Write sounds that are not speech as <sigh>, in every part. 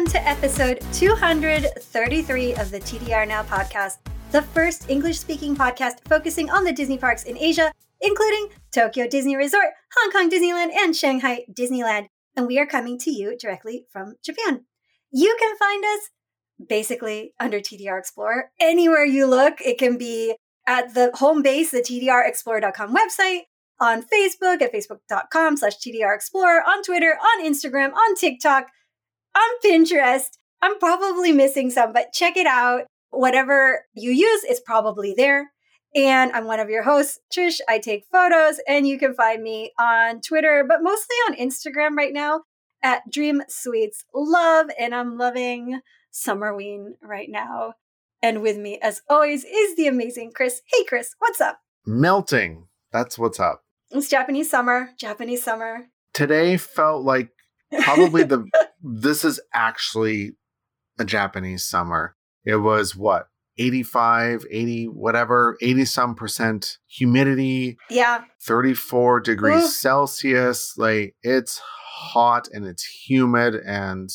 Welcome to episode 233 of the TDR Now podcast, the first English speaking podcast focusing on the Disney parks in Asia, including Tokyo Disney Resort, Hong Kong Disneyland, and Shanghai Disneyland. And we are coming to you directly from Japan. You can find us basically under TDR Explorer anywhere you look. It can be at the home base, the TDRExplorer.com website, on Facebook at facebook.com slash TDR Explorer, on Twitter, on Instagram, on TikTok on Pinterest. I'm probably missing some, but check it out. Whatever you use is probably there. And I'm one of your hosts, Trish. I take photos, and you can find me on Twitter, but mostly on Instagram right now at Dream Sweets Love. And I'm loving Summerween right now. And with me, as always, is the amazing Chris. Hey, Chris, what's up? Melting. That's what's up. It's Japanese summer. Japanese summer. Today felt like probably the <laughs> this is actually a Japanese summer. It was what 85, 80, whatever, 80 some percent humidity. Yeah. 34 degrees Celsius. Like it's hot and it's humid. And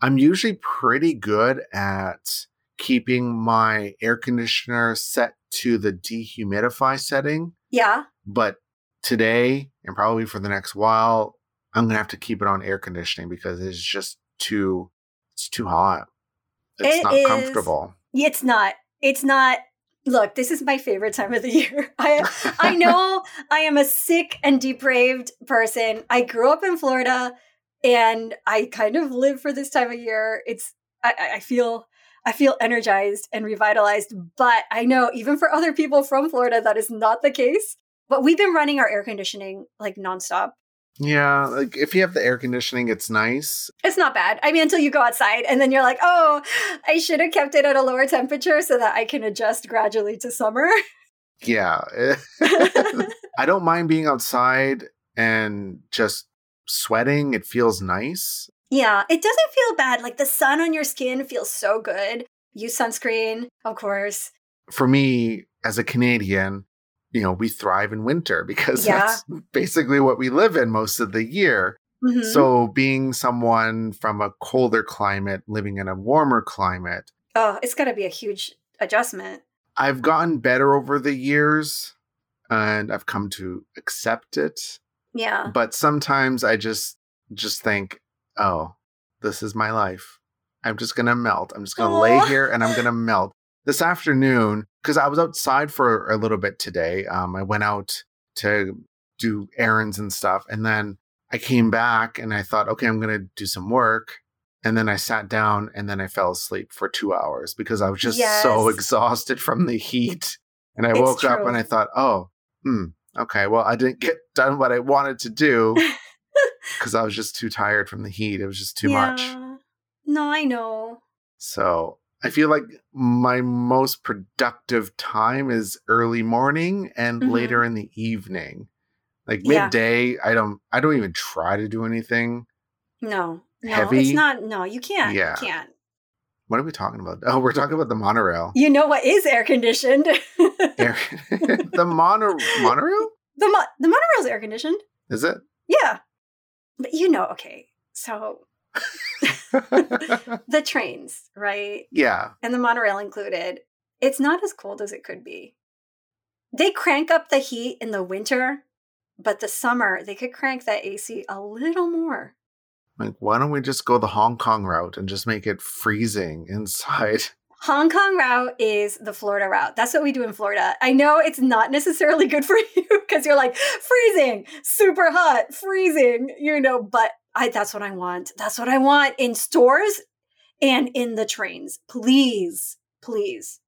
I'm usually pretty good at keeping my air conditioner set to the dehumidify setting. Yeah. But today and probably for the next while, I'm gonna have to keep it on air conditioning because it's just too it's too hot. It's It not is- comfortable. It's not. It's not. Look, this is my favorite time of the <laughs> year. I I <laughs> know I am a sick and depraved person. I grew up in Florida and I kind of live for this time of year. It's I, I- I feel I feel energized and revitalized, but I know even for other people from Florida that is not the case. But we've been running our air conditioning like nonstop. Yeah, like if you have the air conditioning, it's nice. It's not bad. I mean, until you go outside and then you're like, oh, I should have kept it at a lower temperature so that I can adjust gradually to summer. Yeah. <laughs> I don't mind being outside and just sweating. It feels nice. Yeah, it doesn't feel bad. Like the sun on your skin feels so good. Use sunscreen, of course. For me, as a Canadian, you know, we thrive in winter because <laughs> Yeah. that's basically what we live in most of the year. Mhm. So, being someone from a colder climate, living in a warmer climate, oh, it's got to be a huge adjustment. I've gotten better over the years and I've come to accept it. Yeah. But sometimes I just just think, "Oh, this is my life. I'm just going to melt. I'm just going to lay here and I'm going to melt." This afternoon, cuz I was outside for a little bit today, um I went out to do errands and stuff and then I came back and I thought, "Okay, I'm going to do some work." And then I sat down and then I fell asleep for two hours because I was just so exhausted from the heat. And I It's woke up and I thought, oh, hmm, okay, well, I didn't get <laughs> done what I wanted to do <laughs> because I was just too tired from the heat. It was just too much. No, I know. So I feel like my most productive time is early morning and Mhm. later in the evening. Like Yeah. midday, I don't I don't even try to do anything. No. No, it's not. No, you can't. Yeah. You can't. What are we talking about? Oh, we're talking about the monorail. You know what is air conditioned? the, Air- <laughs> the mono monorail? mo- the monorail's air conditioned. Is it? Yeah. But you know, okay. So <laughs> <laughs> the trains, right? yeah. and the monorail included, it's not as cold as it could be. They crank up the heat in the winter, but the summer they could crank that AC a little more. Like, why don't we just go the Hong Kong route and just make it freezing inside? <laughs> Hong Kong route is the Florida route. That's what we do in Florida. I know it's not necessarily good for <laughs> you because you're like freezing, super hot, freezing, you know, but I that's what I want. That's what I want in stores and in the trains. Please, please.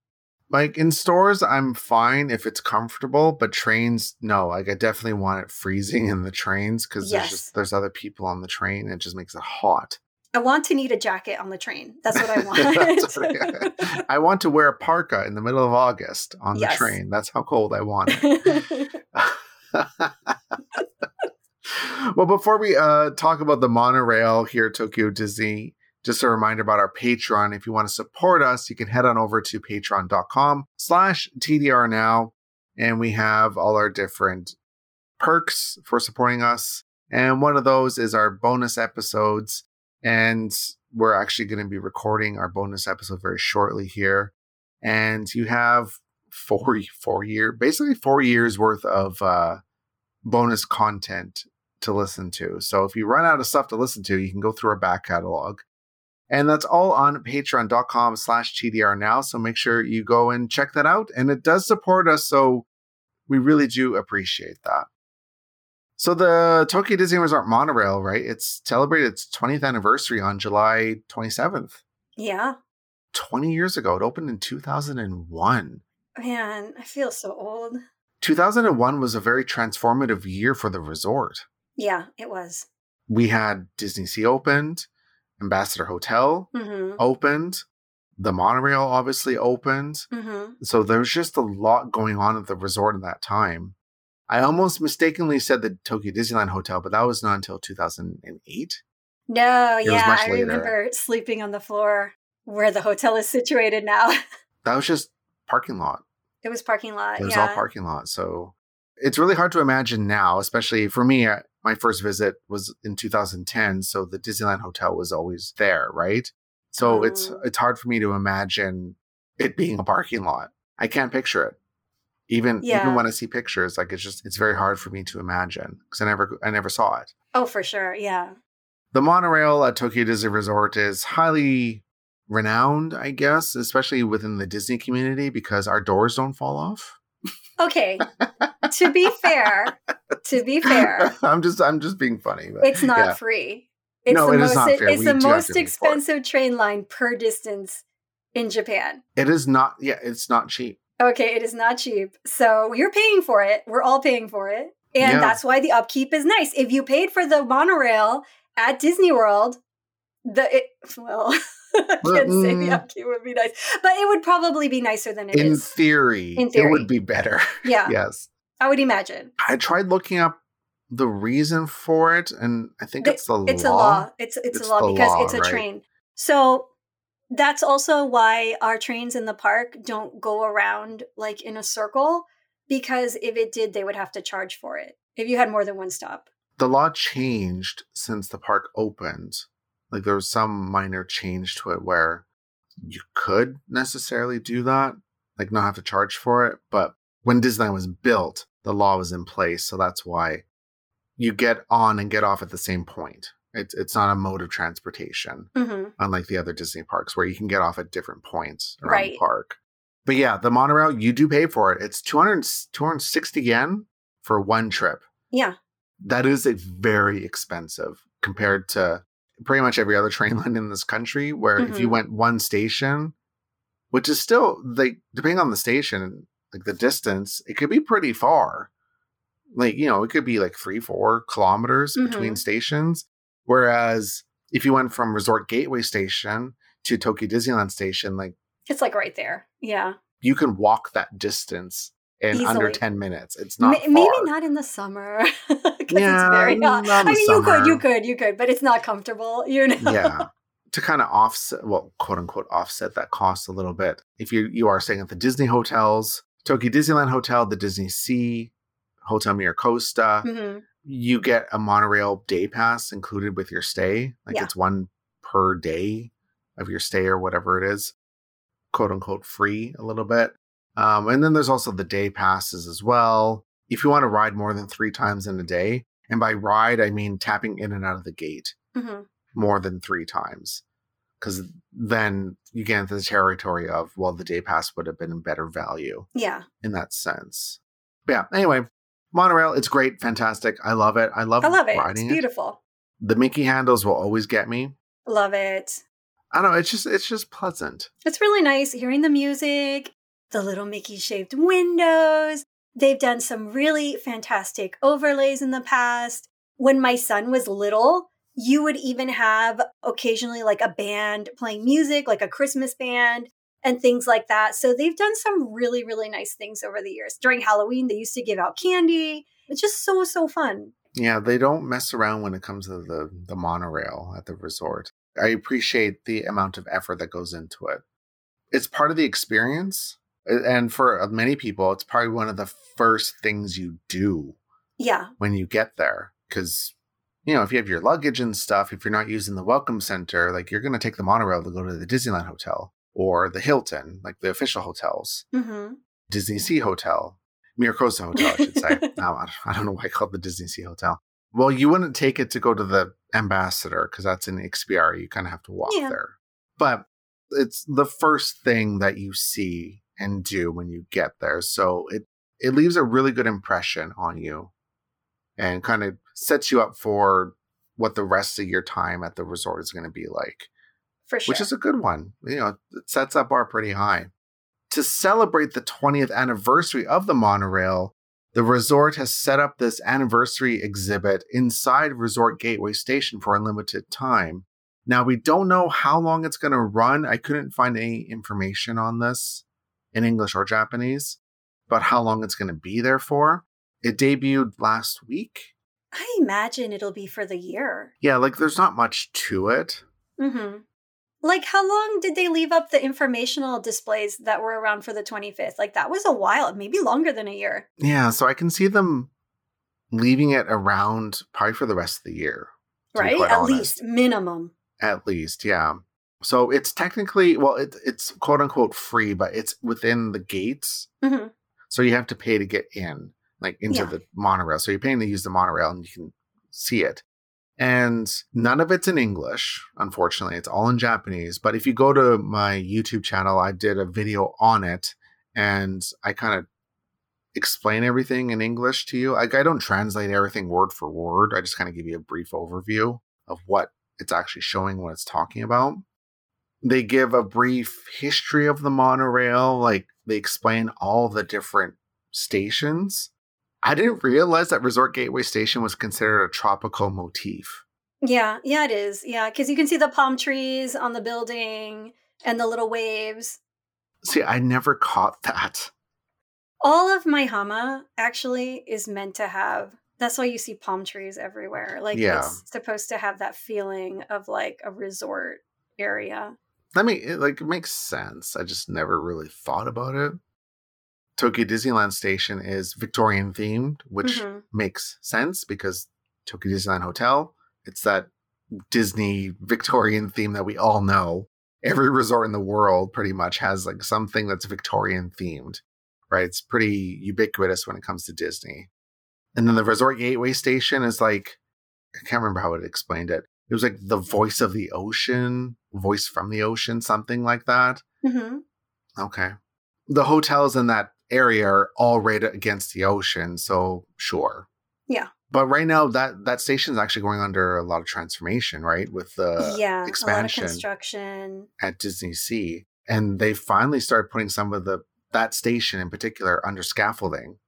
Like in stores, I'm fine if it's comfortable, but trains, no. Like I definitely want it freezing in the trains because Yes. there's just there's other people on the train. And it just makes it hot. I want to need a jacket on the train. That's what I <laughs> want. what I, <laughs> I want to wear a parka in the middle of August on Yes. the train. That's how cold I want it. <laughs> well, before we uh, talk about the monorail here at Tokyo Disney, just a reminder about our Patreon. If you want to support us, you can head on over to patreon.com slash TDR now. And we have all our different perks for supporting us. And one of those is our bonus episodes. And we're actually going to be recording our bonus episode very shortly here. And you have four four year basically four years worth of uh bonus content to listen to. So if you run out of stuff to listen to, you can go through our back catalog. And that's all on patreon.com slash TDR now. So make sure you go and check that out. And it does support us. So we really do appreciate that. So the Tokyo Disney Resort monorail, right? It's celebrated its 20th anniversary on July 27th. Yeah. 20 years ago. It opened in 2001. Man, I feel so old. 2001 was a very transformative year for the resort. Yeah, it was. We had Disney Sea opened, Ambassador Hotel Mm-hmm. opened, the monorail obviously opened. Mm-hmm. So there was just a lot going on at the resort at that time. I almost mistakenly said the Tokyo Disneyland Hotel, but that was not until 2008. No, was yeah, I later. remember sleeping on the floor where the hotel is situated now. <laughs> That was just parking lot. it was parking lot. It was yeah. all parking lot. So it's really hard to imagine now, especially for me. My first visit was in 2010, so the Disneyland Hotel was always there, right? So it's Oh. it's hard for me to imagine it being a parking lot. I can't picture it. Even Yeah. even when I see pictures, like it's just it's very hard for me to imagine because I never I never saw it. oh, for sure. Yeah. The monorail at Tokyo Disney Resort is highly renowned, I guess, especially within the Disney community because our doors don't fall off. Okay. to be fair, to be fair, <laughs> I'm just I'm just being funny. But it's not yeah. free. It's No, the it is most not fair. it's We the most to pay for it. expensive train line per distance in Japan. It is not yeah, it's not cheap. Okay, it is not cheap. So you're paying for it. We're all paying for it. And Yeah. that's why the upkeep is nice. If you paid for the monorail at Disney World, the it, <laughs> well, I can't say the Mm. upkeep would be nice, but it would probably be nicer than it is. In theory, In it would be better. <laughs> yeah, yes. I would imagine. I tried looking up the reason for it, and I think The- it's the It's law. a law. It's it's, It's a law because law, it's a right. train. So that's also why our trains in the park don't go around like in a circle because if it did they would have to charge for it if you had more than one stop. The law changed since the park opened. Like there was some minor change to it where you could necessarily do that, like not have to charge for it. But when Disneyland was built, the law was in place, so that's why you get on and get off at the same point. It's it's not a mode of transportation. hmm unlike the other Disney parks where you can get off at different points around Right. the park. But yeah, the monorail, you do pay for it. It's 200, 260 yen for one trip. Yeah. That is a very expensive compared to pretty much every other train <laughs> line in this country where if you Mhm. went one station, which is still like depending on the station, like the distance, it could be pretty far. Like, you know, it could be like three, four kilometers between Mhm. stations. Whereas if you went from Resort Gateway Station to Tokyo Disneyland Station, like It's like right there. Yeah. you can walk that distance in under 10 minutes. It's not Ma- maybe not in the summer <laughs> Yeah, it's very hot. not I mean, you could, you could, you could, but it's not comfortable. You know. yeah. <laughs> To kind of offset, well, quote unquote, offset that cost a little bit. If you you are staying at the Disney hotels, Tokyo Disneyland Hotel, the Disney Sea, Hotel Miracosta, hmm you get a monorail day pass included with your stay. Like Yeah. it's one per day of your stay or whatever it is, quote unquote, free a little bit. Um, and then there's also the day passes as well. If you want to ride more than three times in a day, and by ride, I mean tapping in and out of the gate hmm more than three times. Because then you get into the territory of, well, the day pass would have been better value Yeah. in that sense. But yeah, anyway, monorail, it's great, fantastic. I love it. I love, I love it. It's riding it. beautiful. The Mickey handles will always get me. Love it. I don't know, it's just it's just pleasant. It's really nice hearing the music, the little Mickey shaped windows. They've done some really fantastic overlays in the past. When my son was little, you would even have occasionally like a band playing music, like a Christmas band and things like that. So they've done some really, really nice things over the years. During Halloween, they used to give out candy. It's just so, so fun. Yeah, they don't mess around when it comes to the the monorail at the resort. I appreciate the amount of effort that goes into it. It's part of the experience, and for many people, it's probably one of the first things you do Yeah. when you get there because you know, if you have your luggage and stuff, if you're not using the welcome center, like you're going to take the monorail to go to the Disneyland hotel or the Hilton, like the official hotels, Mm-hmm. Disney Sea Hotel, Miracosta Hotel, I should say. <laughs> no, I don't know why I called it the Disney Sea Hotel. Well, you wouldn't take it to go to the ambassador because that's in Ikspiari You kind of have to walk Yeah. there. But it's the first thing that you see and do when you get there. So it, it leaves a really good impression on you and kind of sets you up for what the rest of your time at the resort is going to be like For sure. which is a good one. You know, it sets up bar pretty high. To celebrate the 20th anniversary of the monorail, the resort has set up this anniversary exhibit inside Resort Gateway Station for a limited time. Now, we don't know how long it's going to run. I couldn't find any information on this in English or Japanese, but how long it's going to be there for. It debuted last week. I imagine it'll be for the year. Yeah, like there's not much to it. Mm-hmm. Like, how long did they leave up the informational displays that were around for the 25th? Like, that was a while, maybe longer than a year. Yeah, so I can see them leaving it around probably for the rest of the year. Right? At honest. least, minimum. At least, yeah. So it's technically, well, it, it's quote unquote free, but it's within the gates. hmm So you have to pay to get in, like into Yeah. the monorail. So you're paying to use the monorail and you can see it. And none of it's in English, unfortunately. It's all in Japanese. But if you go to my YouTube channel, I did a video on it and I kind of explain everything in English to you. Like I don't translate everything word for word. I just kind of give you a brief overview of what it's actually showing what it's talking about. They give a brief history of the monorail, like they explain all the different stations. I didn't realize that Resort Gateway Station was considered a tropical motif. Yeah, yeah, it is. Yeah, because you can see the palm trees on the building and the little waves. See, I never caught that. All of Maihama actually is meant to have. That's why you see palm trees everywhere. Like Yeah. it's supposed to have that feeling of like a resort area. Mean, it, like it makes sense. I just never really thought about it. Tokyo Disneyland Station is Victorian themed, which Mhm. makes sense because Tokyo Disneyland Hotel, it's that Disney Victorian theme that we all know. Every resort in the world pretty much has like something that's Victorian themed, right? It's pretty ubiquitous when it comes to Disney. And then the Resort Gateway Station is like, I can't remember how it explained it. It was like the voice of the ocean, voice from the ocean, something like that. hmm Okay. The hotels in that area are all right against the ocean, so sure. Yeah. But right now that that station is actually going under a lot of transformation, right? With the yeah, expansion a lot of construction. at Disney Sea. And they finally started putting some of the that station in particular under scaffolding.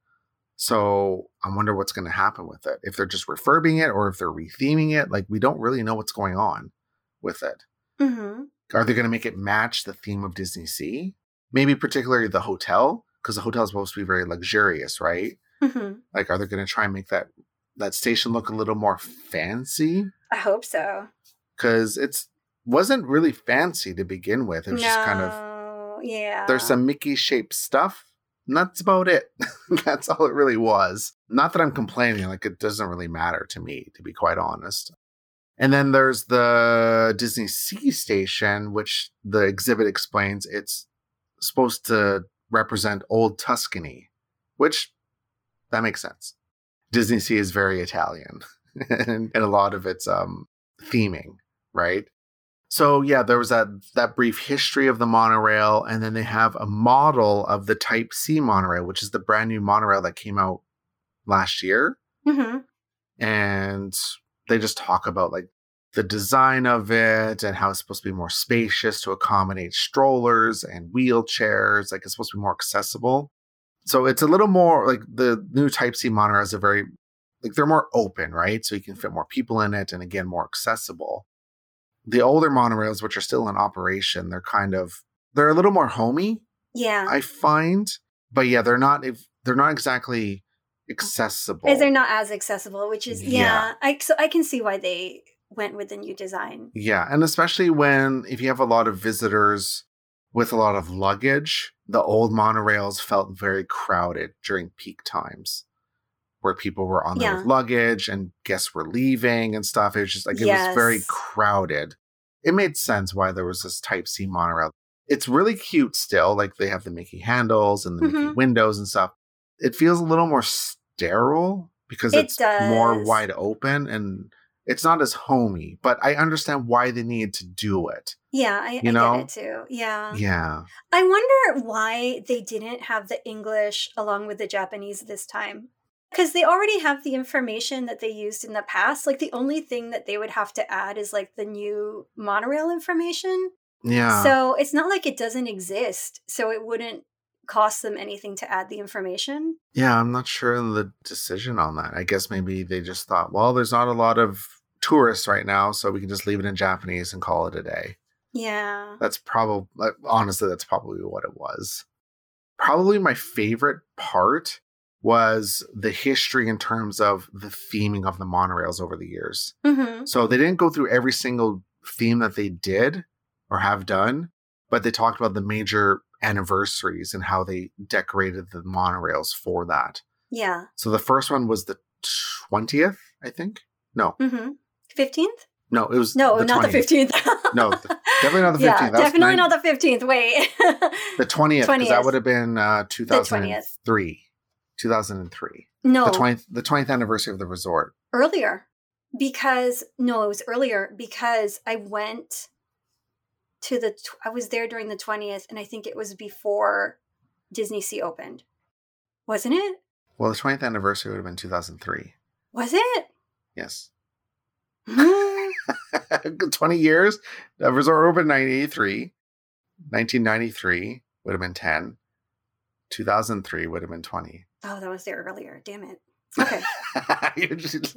So I wonder what's going to happen with it. If they're just refurbing it or if they're retheming it, like we don't really know what's going on with it. hmm Are they going to make it match the theme of Disney Sea? Maybe particularly the hotel, because the hotel is supposed to be very luxurious, right? hmm Like, are they going to try and make that that station look a little more fancy? I hope so. Because it's wasn't really fancy to begin with. It was no, just kind of yeah. there's some Mickey shaped stuff. That's about it. <laughs> that's all it really was. Not that I'm complaining, like it doesn't really matter to me, to be quite honest. And then there's the Disney Sea Station, which the exhibit explains it's supposed to represent old Tuscany, which that makes sense. Disney Sea is very Italian and, <laughs> and a lot of its um, theming, right? So yeah, there was that that brief history of the monorail, and then they have a model of the Type C monorail, which is the brand new monorail that came out last year, hmm and they just talk about like the design of it and how it's supposed to be more spacious to accommodate strollers and wheelchairs. Like it's supposed to be more accessible. So it's a little more like the new Type C monorails are very like they're more open, right? So you can fit more people in it, and again more accessible. The older monorails, which are still in operation, they're kind of they're a little more homey, Yeah. I find. But yeah, they're not if they're not exactly uh, accessible. Is they're not as accessible, which is yeah. Yeah. I so I can see why they went with the new design. Yeah, and especially when if you have a lot of visitors with a lot of luggage, the old monorails felt very crowded during peak times. Where people were on Yeah. with luggage and guests were leaving and stuff. It was just like it was very crowded. It made sense why there was this Type C monorail. It's really cute still. Like they have the Mickey handles and the Mickey Mhm. windows and stuff. It feels a little more sterile because It it's more wide open and it's not as homey. But I understand why they needed to do it. Yeah, I, You I know? get it too. Yeah. Yeah. I wonder why they didn't have the English along with the Japanese this time. Because they already have the information that they used in the past. Like the only thing that they would have to add is like the new monorail information. Yeah. So it's not like it doesn't exist. So it wouldn't cost them anything to add the information. Yeah, I'm not sure the decision on that. I guess maybe they just thought, well, there's not a lot of tourists right now, so we can just leave it in Japanese and call it a day. Yeah. That's probably, uh, honestly, that's probably what it was. Probably my favorite part was the history in terms of the theming of the monorails over the years. hmm So they didn't go through every single theme that they did or have done, but they talked about the major anniversaries and how they decorated the monorails for that. Yeah. So the first one was the 20th, I think. No, hmm 15th? no, it was No, the not 20th. the 15th. No, th- <laughs> definitely not the 15th. Yeah, That definitely nine- not the 15th. Wait. the 20th, because that would have been uh, 2003. 2003. no, The 20th, the 20th anniversary of the resort. earlier because no it was earlier because i went to the i was there during the 20th and i think it was before disney sea opened wasn't it Well, the 20th anniversary would have been 2003. was it Yes. Hmm. <laughs> 20 years. The resort opened in 1983. 1993 would have been 10. 2003 would have been 20. Oh that was there earlier. Damn it. <laughs> Okay. <laughs> Just-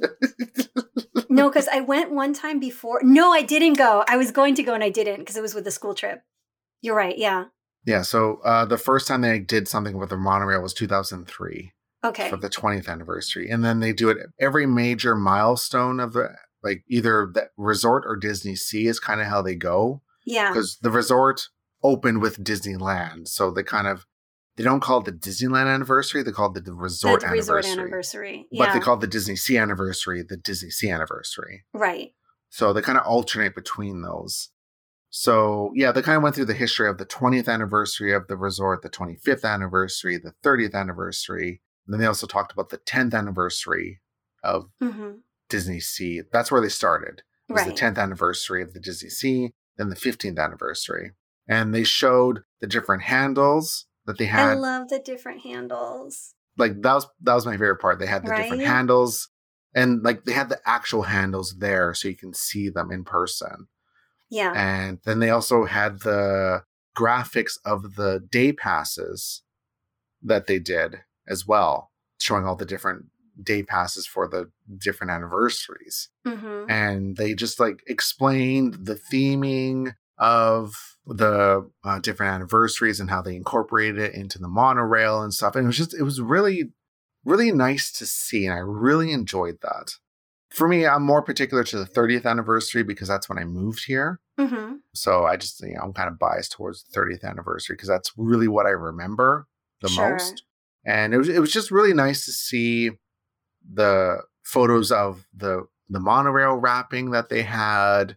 <laughs> no because i went one time before. No i didn't go. I was going to go and i didn't because it was with the school trip. You're right. Yeah. Yeah, so uh, the first time they did something with the monorail was 2003 okay. for the 20th anniversary. And then they do it every major milestone of the, like either the resort or Disney Sea is kind of how they go. yeah. Because the resort opened with Disneyland, so they kind of they don't call it the Disneyland anniversary; they call it the resort the anniversary. resort anniversary But yeah they call the Disney Sea anniversary the Disney Sea anniversary. right So they kind of alternate between those. So yeah, they kind of went through the history of the 20th anniversary of the resort, the 25th anniversary, the 30th anniversary. And then they also talked about the 10th anniversary of hmm Disney Sea. That's where they started. It was right the 10th anniversary of the Disney Sea, then the 15th anniversary. And they showed the different handles that they i love the different handles. Like that was that was my favorite part. They had the different handles and like they had the actual handles there so you can see them in person. yeah. And then they also had the graphics of the day passes that they did as well, showing all the different day passes for the different anniversaries. Hmm and they just like explained the theming of the uh, different anniversaries and how they incorporated it into the monorail and stuff. And it was just, it was really, really nice to see. And I really enjoyed that. For me, I'm more particular to the 30th anniversary because that's when I moved here. hmm So I just, you know, I'm kind of biased towards the 30th anniversary because that's really what I remember the Sure. most. And it was, it was just really nice to see the photos of the the monorail wrapping that they had,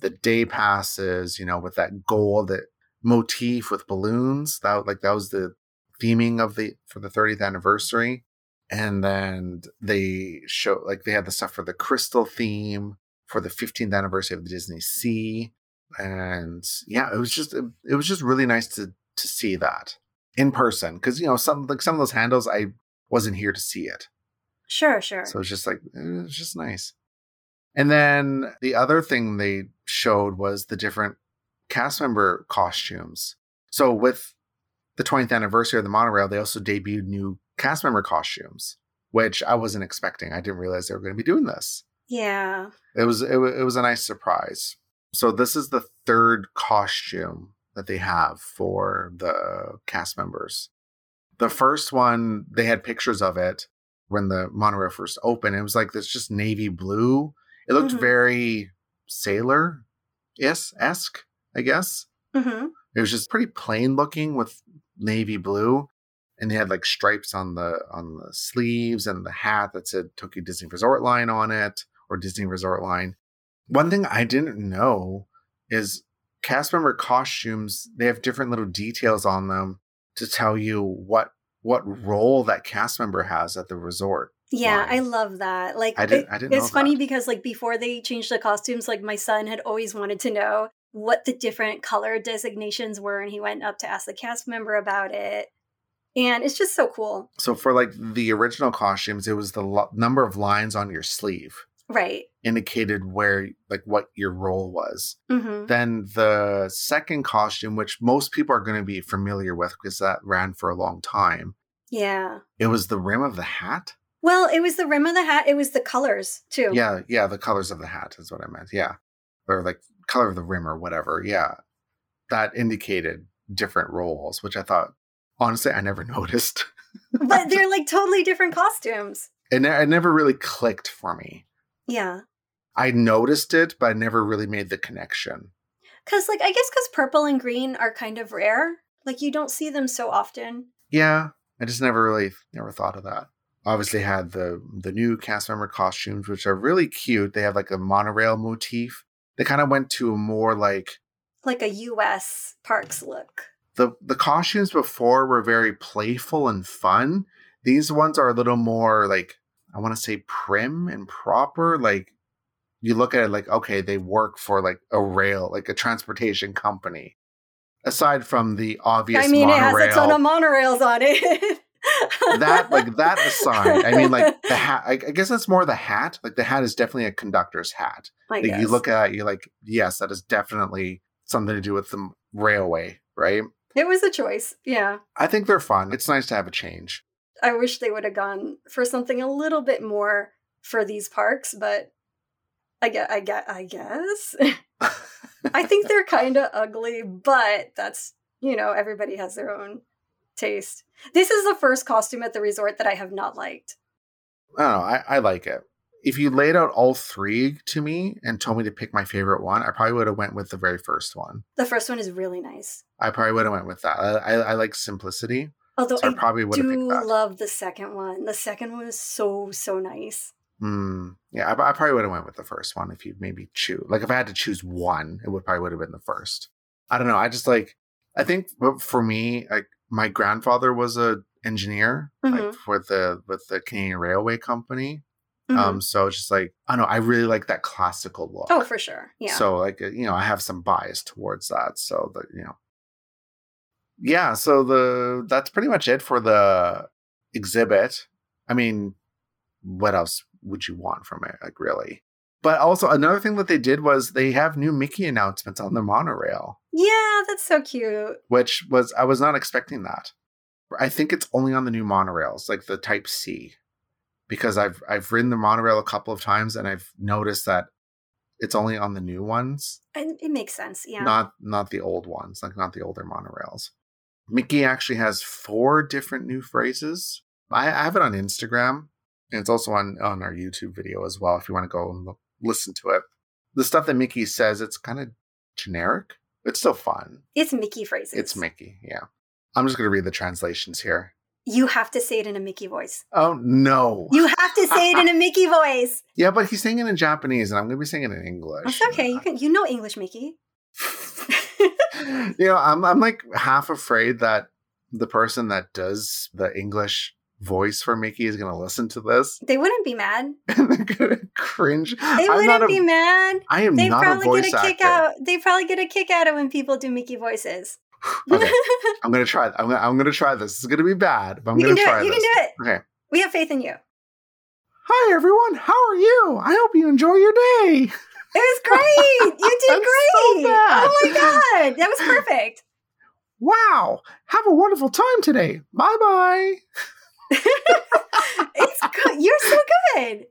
the day passes, you know, with that gold that motif with balloons. That like that was the theming of the for the 30th anniversary. And then they show like they had the stuff for the crystal theme for the 15th anniversary of the Disney Sea. And yeah, it was just it, it was just really nice to to see that in person because you know some like some of those handles I wasn't here to see it. Sure, sure. So it's just like eh, it was just nice. And then the other thing they showed was the different cast member costumes. So with the 20th anniversary of the monorail, they also debuted new cast member costumes, which I wasn't expecting. I didn't realize they were going to be doing this. yeah. It was it, it was a nice surprise. So this is the third costume that they have for the cast members. The first one they had pictures of it when the monorail first opened. It was like this just navy blue. It looked Mhm. very sailor is esque, I guess. hmm It was just pretty plain looking with navy blue. and they had like stripes on the on the sleeves and the hat that said Tokyo Disney Resort Line on it or Disney Resort Line. One thing I didn't know is cast member costumes, they have different little details on them to tell you what what role that cast member has at the resort. Yeah, line. I love that. Like, I didn't- it- I didn't it's funny that. because like before they changed the costumes, like my son had always wanted to know what the different color designations were, and he went up to ask the cast member about it. And it's just so cool, So for like the original costumes, it was the lo- number of lines on your sleeve right? indicated where like what your role was. hmm Then the second costume, which most people are going to be familiar with because that ran for a long time, Yeah. it was the rim of the hat. Well, it was the rim of the hat. It was the colors too. Yeah, yeah, the colors of the hat is what I meant. Yeah. Or like color of the rim or whatever. Yeah. That indicated different roles, which I thought honestly I never <laughs> noticed. but <laughs> they're like totally different costumes. Ne- it never really clicked for me. Yeah. I noticed it, but I never really made the connection. Cause like I guess because purple and green are kind of rare. Like you don't see them so often. Yeah, I just never really never thought of that. Obviously had the the new cast member costumes, which are really cute. They have like a monorail motif. They kind of went to a more like Like a US parks look. the the costumes before were very playful and fun. These ones are a little more like I want to say prim and proper. Like you look at it like okay, they work for like a rail, like a transportation company. Aside from the obvious I mean, monorail, it has a ton of monorails on it. <laughs> that like that aside, I mean like the <laughs> hat. I, I guess that's more the hat. Like the hat is definitely a conductor's hat. I Like you look at it, you're like, yes, that is definitely something to do with the railway, right? It was a choice. Yeah. I think they're fun. It's nice to have a change. I wish they would have gone for something a little bit more for these parks, but I get, I get, I guess. <laughs> I think they're kind of ugly, but that's you know everybody has their own taste. This is the first costume at the resort that I have not liked. I don't know. I, I like it. If you laid out all three to me and told me to pick my favorite one, I probably would have went with the very first one. The first one is really nice, I probably would have went with that. I, I, I like simplicity, although so I I probably would do love the second one. The second one is so so nice. Hmm. yeah, I, I probably would have went with the first one if you maybe choose. Like if I had to choose one, it would probably would have been the first. I don't know. I just like. I think for me, like my grandfather was a engineer, like Mhm. for the with the Canadian Railway Company. Mhm. Um, so it's just like I don't know. I really like that classical look. oh, for sure. Yeah. So like uh, you know, I have some bias towards that. So that you know, yeah. So the that's pretty much it for the exhibit. I mean, what else would you want from it? Like really. But also another thing that they did was they have new Mickey announcements on the monorail, yeah, that's so cute. which was I was not expecting that. I think it's only on the new monorails, like the Type C, because I've I've ridden the monorail a couple of times and I've noticed that it's only on the new ones. And it makes sense. Yeah. not not the old ones, like not the older monorails. Mickey actually has four different new phrases. I, I have it on Instagram, and it's also on on our YouTube video as well. If you want to go and look, listen to it, the stuff that Mickey says, it's kind of generic. It's still fun. it's Mickey phrases. It's Mickey, yeah. I'm just gonna read the translations here. You have to say it in a Mickey voice. Oh no! You have to say it in a <laughs> Mickey voice. yeah, but he's singing in Japanese, and I'm gonna be singing in English. That's okay. You can. You know English, Mickey. <laughs> <laughs> you know, I'm I'm like half afraid that the person that does the English voice for Mickey is going to listen to this They wouldn't be mad. <laughs> and they're going to cringe. They I'm wouldn't a, be mad. I am They not a probably voice get a kick actor. out. They probably get a kick out of when people do Mickey voices. <sighs> Okay, <laughs> I'm going to try. I'm going I'm going to try this. This is going to be bad, but I'm going to try it. You this. can do it. Okay. We have faith in you. Hi everyone. How are you? I hope you enjoy your day. It was great. <laughs> You did I'm so great. oh my god, that was perfect. Wow. Have a wonderful time today. Bye bye. <laughs> It's good. You're so good.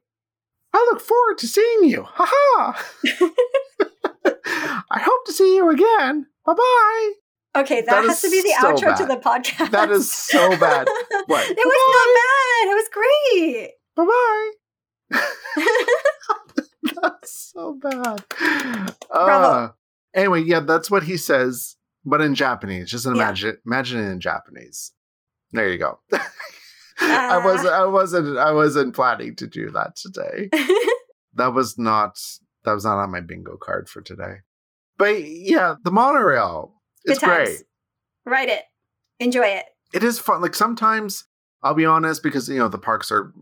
I look forward to seeing you. Ha ha. <laughs> I hope to see you again. Bye bye. Okay, that, That has to be the so outro to the podcast. That is so bad. <laughs> What? It was not bad. It was great. Bye bye. that's so bad. Uh, anyway, yeah, that's what he says, but in Japanese. Just Yeah. imagine, imagine it in Japanese. There you go. I was I wasn't I wasn't planning to do that today. <laughs> that was not that was not on my bingo card for today. But yeah, the monorail it's great. Ride it. Enjoy it. It is fun. Like sometimes I'll be honest because you know the parks are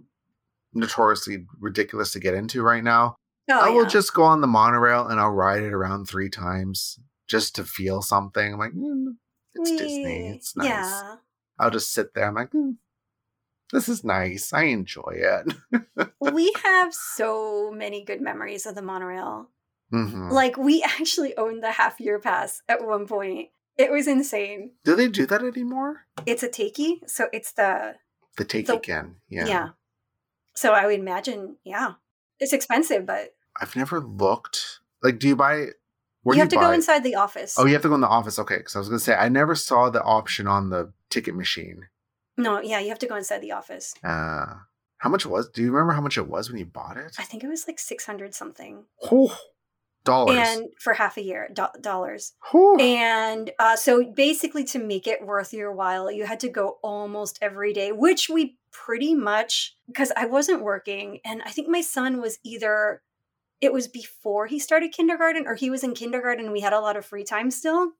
notoriously ridiculous to get into right now. Oh, I will yeah. just go on the monorail and I'll ride it around three times just to feel something. I'm like, mm, it's Disney. It's nice. Yeah. I'll just sit there. I'm like, mm, this is nice. I enjoy it. <laughs> we have so many good memories of the monorail. Mhm. Like we actually owned the half year pass at one point. It was insane. Do they do that anymore? It's a takey, so it's the The take The- again. yeah. Yeah. So I would imagine, yeah, it's expensive, but I've never looked. Like, do you buy? Where you have to buy go it? inside the office. Oh, you have to go in the office. Okay, because I was gonna say I never saw the option on the ticket machine. No, yeah, you have to go inside the office. Uh, how much was? Do you remember how much it was when you bought it? I think it was like six hundred something, Oh, dollars. and for half a year, do- dollars. And uh, so basically, to make it worth your while, you had to go almost every day, which we pretty much, because I wasn't working. And I think my son was either, it was before he started kindergarten or he was in kindergarten and we had a lot of free time still.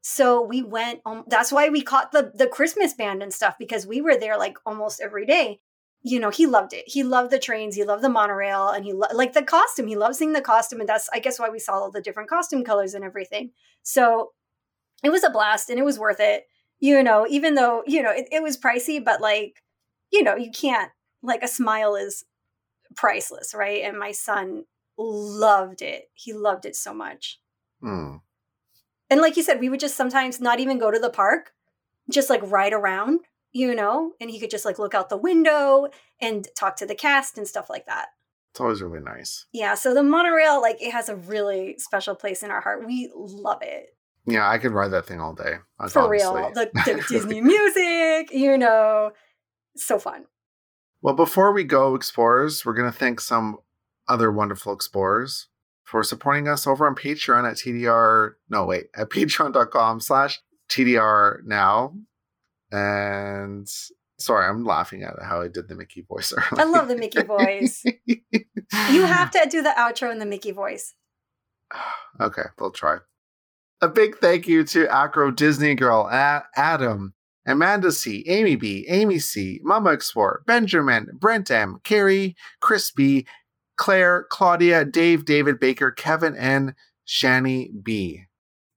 So we went, um, that's why we caught the, the Christmas band and stuff because we were there like almost every day. You know, he loved it. He loved the trains. He loved the monorail and he lo- like the costume. He loved seeing the costume. And that's, I guess, why we saw all the different costume colors and everything. So it was a blast and it was worth it. You know, even though, you know, it, it was pricey, but like, you know, you can't, like, a smile is priceless, right? And my son loved it. He loved it so much. Hmm. And like you said, we would just sometimes not even go to the park, just like ride around, you know, and he could just like look out the window and talk to the cast and stuff like that. It's always really nice. Yeah, so the monorail, like, it has a really special place in our heart. We love it. Yeah, I could ride that thing all day. For honestly. real. The, the <laughs> Disney music, you know, so fun. Well, before we go, explorers, we're going to thank some other wonderful explorers for supporting us over on Patreon at TDR. No, wait, at <laughs> patreon.com slash TDR now. And sorry, I'm laughing at how I did the Mickey voice <laughs> I love the Mickey voice. You have to do the outro in the Mickey voice. <sighs> Okay, we'll try. A big thank you to Acro Disney Girl, A- Adam, Amanda C, Amy B, Amy C, Mama Explorer, Benjamin, Brent M, Carrie, Chris B, Claire, Claudia, Dave, David Baker, Kevin, and Shani B.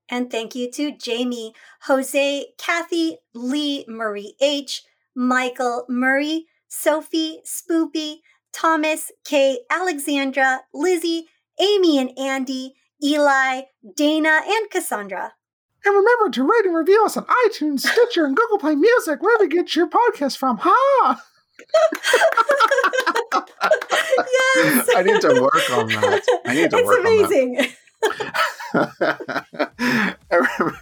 And thank you to Jamie, Jose, Kathy, Lee, Marie H, Michael, Murray, Sophie, Spoopy, Thomas, Kay, Alexandra, Lizzie, Amy and Andy, Eli, Dana, and Cassandra. And remember to rate and review us on iTunes, Stitcher, and Google Play Music, wherever you get your podcast from. Ha! Yes! I need to work on that. I need to it's work on that. amazing. <laughs> Remember-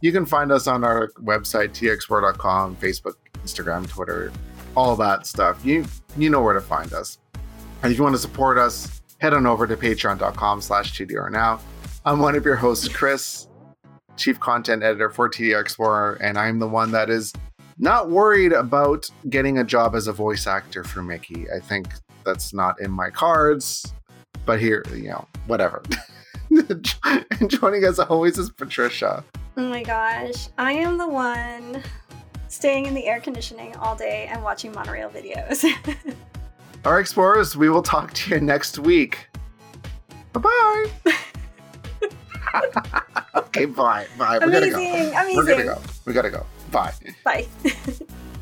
you can find us on our website, TDRExplorer.com, Facebook, Instagram, Twitter, all that stuff. You you know where to find us. And if you want to support us, head on over to patreon.com slash TDR now. I'm one of your hosts, Chris, Chief Content Editor for TDR Explorer, and I'm the one that is not worried about getting a job as a voice actor for Mickey. I think that's not in my cards, but here, you know, whatever. <laughs> and joining us always is Patricia. Oh my gosh. I am the one staying in the air conditioning all day and watching monorail videos. <laughs> All right, explorers, we will talk to you next week. Bye bye. <laughs> okay, bye. Bye. We gotta go. amazing. We're gonna go. We gotta go. Bye. Bye. <laughs>